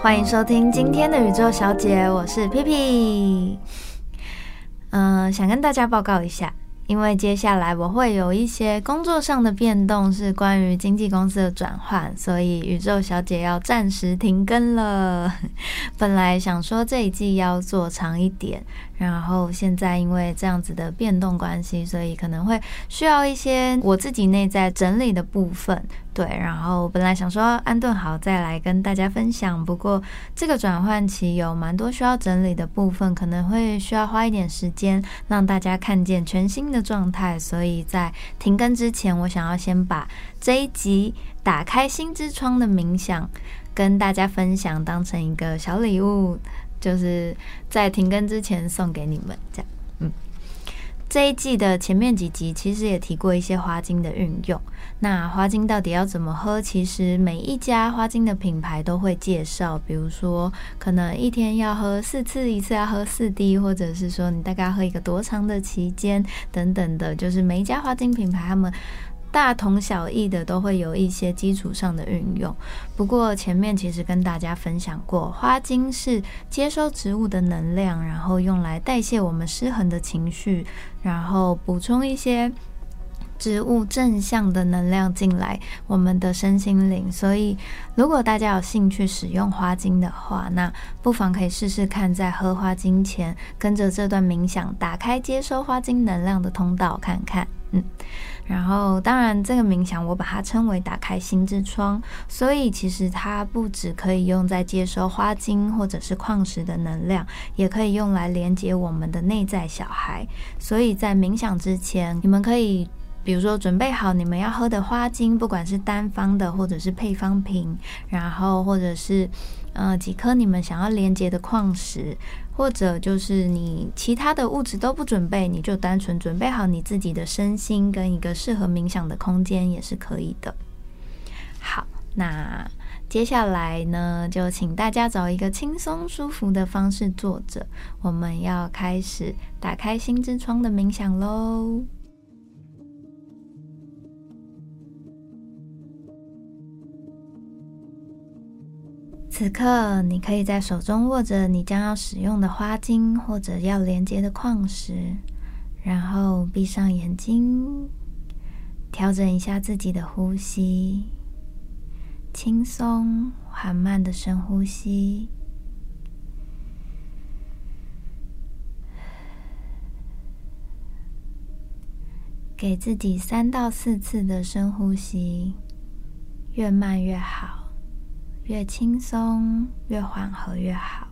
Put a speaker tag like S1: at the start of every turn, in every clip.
S1: 欢迎收听今天的宇宙小姐，我是皮皮。嗯，想跟大家报告一下。因为接下来我会有一些工作上的变动，是关于经纪公司的转换，所以宇宙小姐要暂时停更了。本来想说这一季要做长一点，然后现在因为这样子的变动关系，所以可能会需要一些我自己内在整理的部分。对，然后本来想说安顿好再来跟大家分享，不过这个转换期有蛮多需要整理的部分，可能会需要花一点时间让大家看见全新的状态，所以在停更之前，我想要先把这一集打开心之窗的冥想跟大家分享，当成一个小礼物，就是在停更之前送给你们，这样，嗯。这一季的前面几集其实也提过一些花精的运用。那花精到底要怎么喝？其实每一家花精的品牌都会介绍，比如说可能一天要喝四次，一次要喝四滴，或者是说你大概要喝一个多长的期间等等的，就是每一家花精品牌他们。大同小异的都会有一些基础上的运用，不过前面其实跟大家分享过，花精是接收植物的能量，然后用来代谢我们失衡的情绪，然后补充一些植物正向的能量进来我们的身心灵。所以，如果大家有兴趣使用花精的话，那不妨可以试试看，在喝花精前跟着这段冥想，打开接收花精能量的通道，看看，嗯。然后，当然，这个冥想我把它称为打开心之窗，所以其实它不只可以用在接收花精或者是矿石的能量，也可以用来连接我们的内在小孩。所以在冥想之前，你们可以。比如说，准备好你们要喝的花精，不管是单方的或者是配方瓶，然后或者是呃几颗你们想要连接的矿石，或者就是你其他的物质都不准备，你就单纯准备好你自己的身心跟一个适合冥想的空间也是可以的。好，那接下来呢，就请大家找一个轻松舒服的方式坐着，我们要开始打开心之窗的冥想喽。此刻，你可以在手中握着你将要使用的花精或者要连接的矿石，然后闭上眼睛，调整一下自己的呼吸，轻松缓慢的深呼吸，给自己三到四次的深呼吸，越慢越好。越轻松，越缓和越好。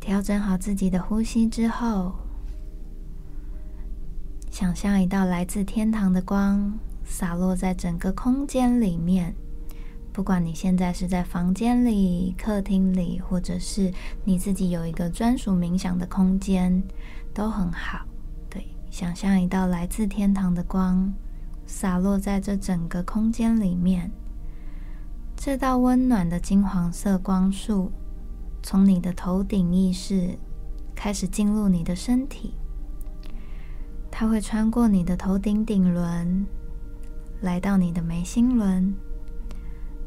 S1: 调整好自己的呼吸之后，想象一道来自天堂的光洒落在整个空间里面。不管你现在是在房间里、客厅里，或者是你自己有一个专属冥想的空间，都很好。想象一道来自天堂的光洒落在这整个空间里面，这道温暖的金黄色光束从你的头顶意识开始进入你的身体，它会穿过你的头顶顶轮，来到你的眉心轮，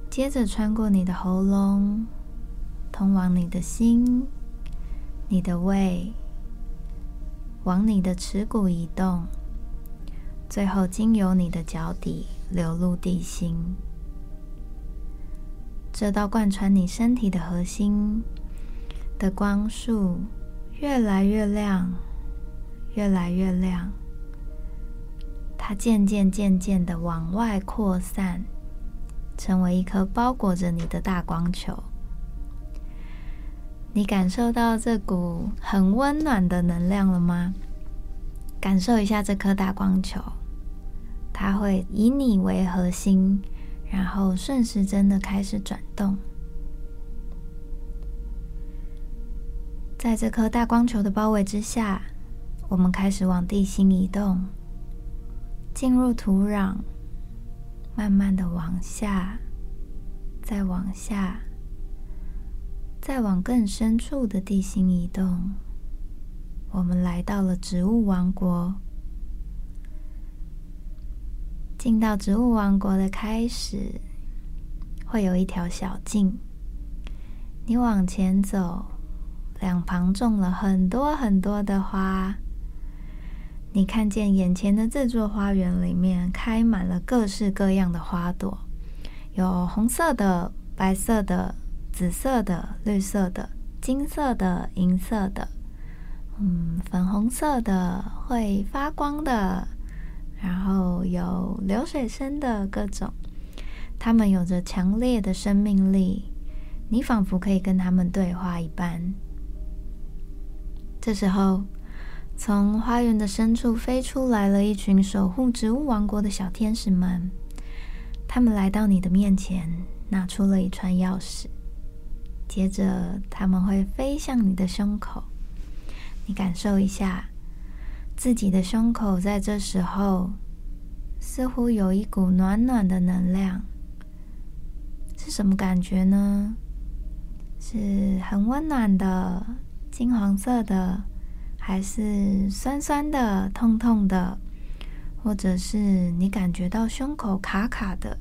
S1: 接着穿过你的喉咙，通往你的心、你的胃。往你的耻骨移动，最后经由你的脚底流入地心。这道贯穿你身体的核心的光束越来越亮，越来越亮。它渐渐渐渐的往外扩散，成为一颗包裹着你的大光球。你感受到这股很温暖的能量了吗？感受一下这颗大光球，它会以你为核心，然后顺时针的开始转动。在这颗大光球的包围之下，我们开始往地心移动，进入土壤，慢慢的往下，再往下。再往更深处的地心移动，我们来到了植物王国。进到植物王国的开始，会有一条小径。你往前走，两旁种了很多很多的花。你看见眼前的这座花园里面开满了各式各样的花朵，有红色的、白色的、紫色的、绿色的、金色的、银色的，嗯，粉红色的，会发光的。然后有流水声的各种，它们有着强烈的生命力，你仿佛可以跟它们对话一般。这时候，从花园的深处飞出来了一群守护植物王国的小天使们，他们来到你的面前，拿出了一串钥匙，接着他们会飞向你的胸口，你感受一下。自己的胸口在这时候似乎有一股暖暖的能量，是什么感觉呢？是很温暖的、金黄色的，还是酸酸的、痛痛的，或者是你感觉到胸口卡卡的？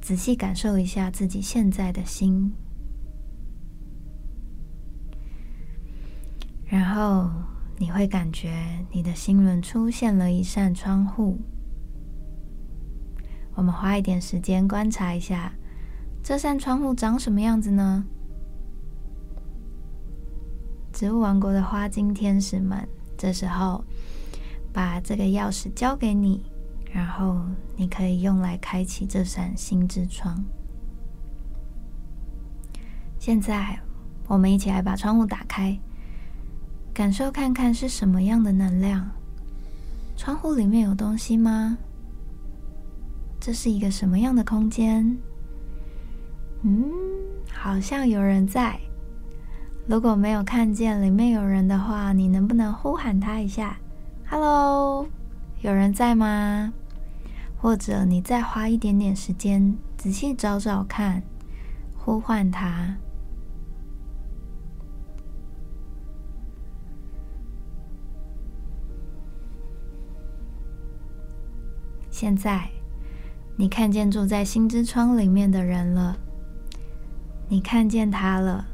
S1: 仔细感受一下自己现在的心，然后。你会感觉你的心轮出现了一扇窗户。我们花一点时间观察一下，这扇窗户长什么样子呢？植物王国的花精天使们，这时候把这个钥匙交给你，然后你可以用来开启这扇心之窗。现在，我们一起来把窗户打开。感受看看是什么样的能量？窗户里面有东西吗？这是一个什么样的空间？嗯，好像有人在。如果没有看见里面有人的话，你能不能呼喊他一下？Hello，有人在吗？或者你再花一点点时间，仔细找找看，呼唤他。现在，你看见住在心之窗里面的人了。你看见他了，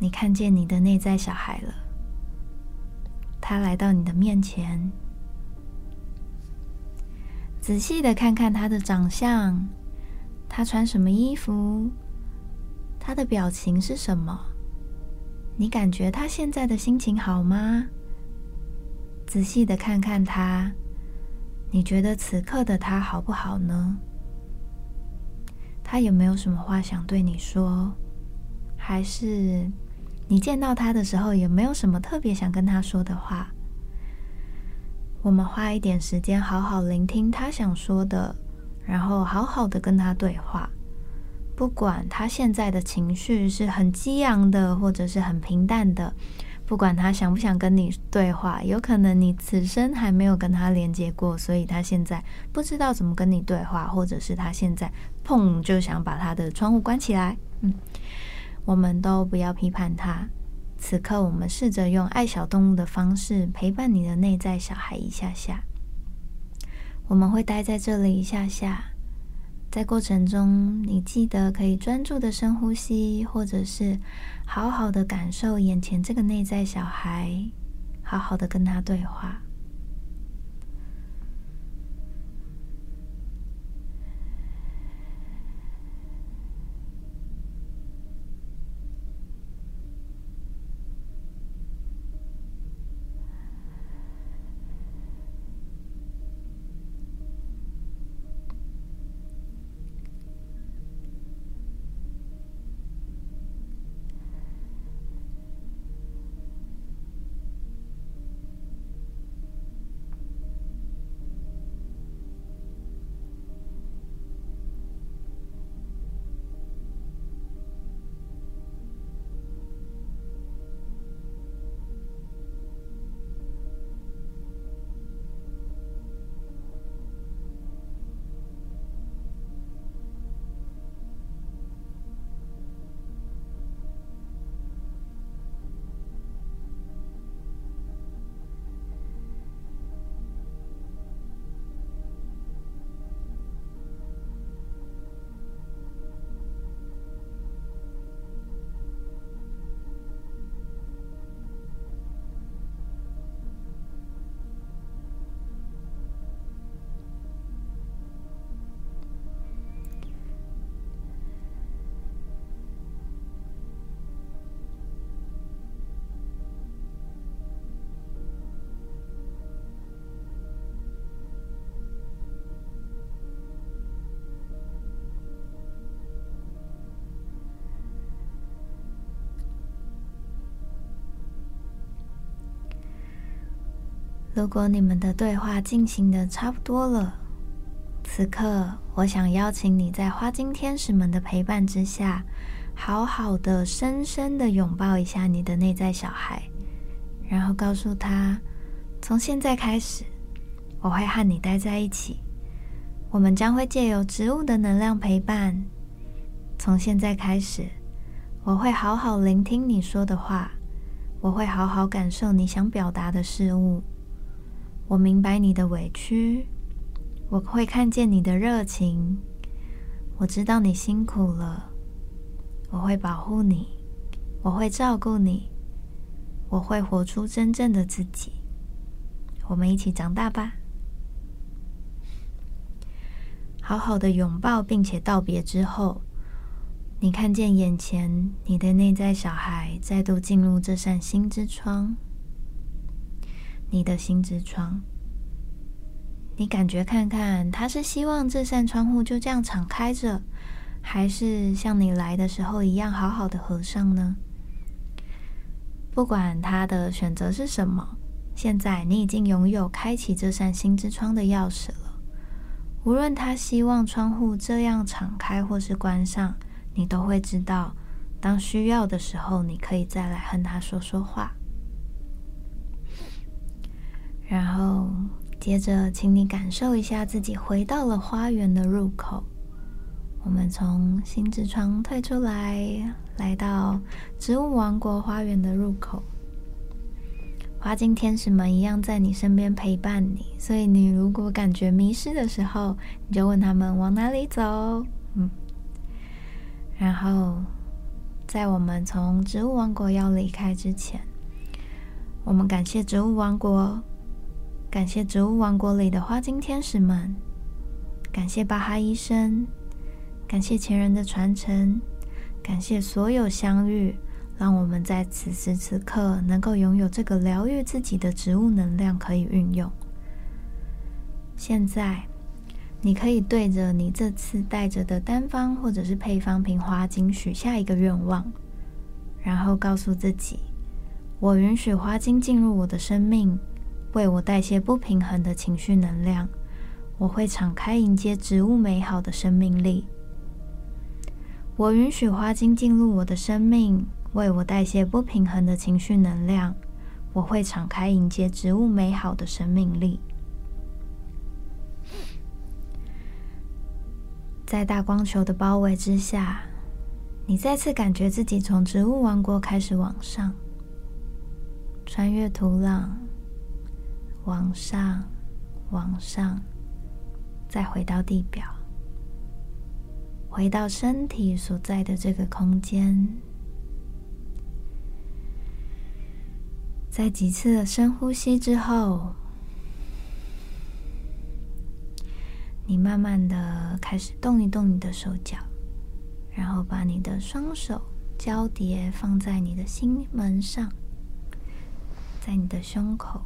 S1: 你看见你的内在小孩了。他来到你的面前，仔细的看看他的长相，他穿什么衣服，他的表情是什么？你感觉他现在的心情好吗？仔细的看看他。你觉得此刻的他好不好呢？他有没有什么话想对你说？还是你见到他的时候有没有什么特别想跟他说的话？我们花一点时间好好聆听他想说的，然后好好的跟他对话。不管他现在的情绪是很激昂的，或者是很平淡的。不管他想不想跟你对话，有可能你此生还没有跟他连接过，所以他现在不知道怎么跟你对话，或者是他现在砰就想把他的窗户关起来。嗯，我们都不要批判他。此刻，我们试着用爱小动物的方式陪伴你的内在小孩一下下。我们会待在这里一下下。在过程中，你记得可以专注的深呼吸，或者是好好的感受眼前这个内在小孩，好好的跟他对话。如果你们的对话进行的差不多了，此刻我想邀请你在花精天使们的陪伴之下，好好的、深深的拥抱一下你的内在小孩，然后告诉他：从现在开始，我会和你待在一起，我们将会借由植物的能量陪伴。从现在开始，我会好好聆听你说的话，我会好好感受你想表达的事物。我明白你的委屈，我会看见你的热情，我知道你辛苦了，我会保护你，我会照顾你，我会活出真正的自己。我们一起长大吧，好好的拥抱并且道别之后，你看见眼前你的内在小孩再度进入这扇心之窗。你的心之窗，你感觉看看，他是希望这扇窗户就这样敞开着，还是像你来的时候一样好好的合上呢？不管他的选择是什么，现在你已经拥有开启这扇心之窗的钥匙了。无论他希望窗户这样敞开或是关上，你都会知道，当需要的时候，你可以再来和他说说话。然后，接着，请你感受一下自己回到了花园的入口。我们从心之窗退出来，来到植物王国花园的入口。花精天使们一样在你身边陪伴你，所以你如果感觉迷失的时候，你就问他们往哪里走。嗯，然后，在我们从植物王国要离开之前，我们感谢植物王国。感谢植物王国里的花精天使们，感谢巴哈医生，感谢前人的传承，感谢所有相遇，让我们在此时此刻能够拥有这个疗愈自己的植物能量可以运用。现在，你可以对着你这次带着的单方或者是配方瓶花精许下一个愿望，然后告诉自己：我允许花精进入我的生命。为我代谢不平衡的情绪能量，我会敞开迎接植物美好的生命力。我允许花精进入我的生命，为我代谢不平衡的情绪能量，我会敞开迎接植物美好的生命力。在大光球的包围之下，你再次感觉自己从植物王国开始往上，穿越土壤。往上，往上，再回到地表，回到身体所在的这个空间。在几次的深呼吸之后，你慢慢的开始动一动你的手脚，然后把你的双手交叠放在你的心门上，在你的胸口。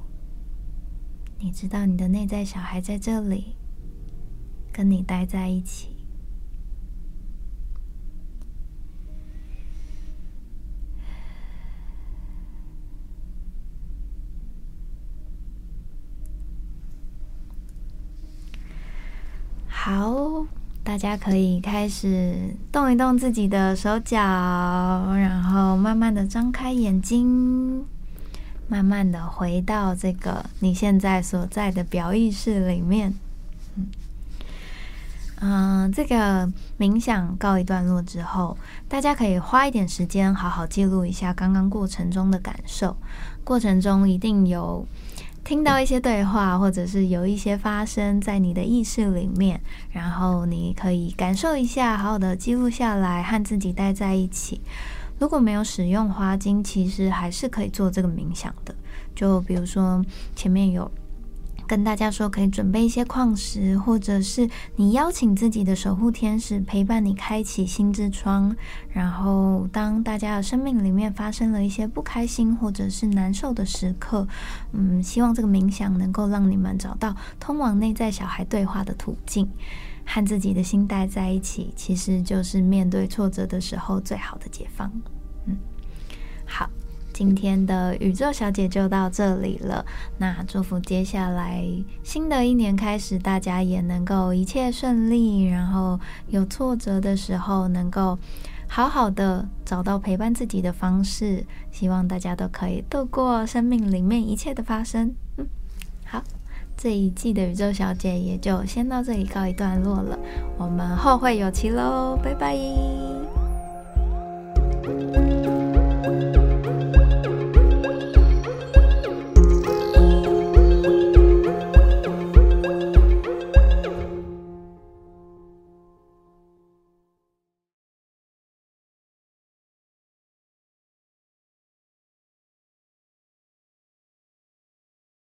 S1: 你知道你的内在小孩在这里，跟你待在一起。好，大家可以开始动一动自己的手脚，然后慢慢的张开眼睛。慢慢的回到这个你现在所在的表意识里面，嗯，这个冥想告一段落之后，大家可以花一点时间好好记录一下刚刚过程中的感受。过程中一定有听到一些对话，或者是有一些发生在你的意识里面，然后你可以感受一下，好好的记录下来，和自己待在一起。如果没有使用花精，其实还是可以做这个冥想的。就比如说前面有跟大家说，可以准备一些矿石，或者是你邀请自己的守护天使陪伴你开启心之窗。然后当大家的生命里面发生了一些不开心或者是难受的时刻，嗯，希望这个冥想能够让你们找到通往内在小孩对话的途径。和自己的心待在一起，其实就是面对挫折的时候最好的解放。嗯，好，今天的宇宙小姐就到这里了。那祝福接下来新的一年开始，大家也能够一切顺利，然后有挫折的时候能够好好的找到陪伴自己的方式。希望大家都可以度过生命里面一切的发生。嗯，好，这一季的宇宙小姐也就先到这里告一段落了。我们后会有期喽，拜拜。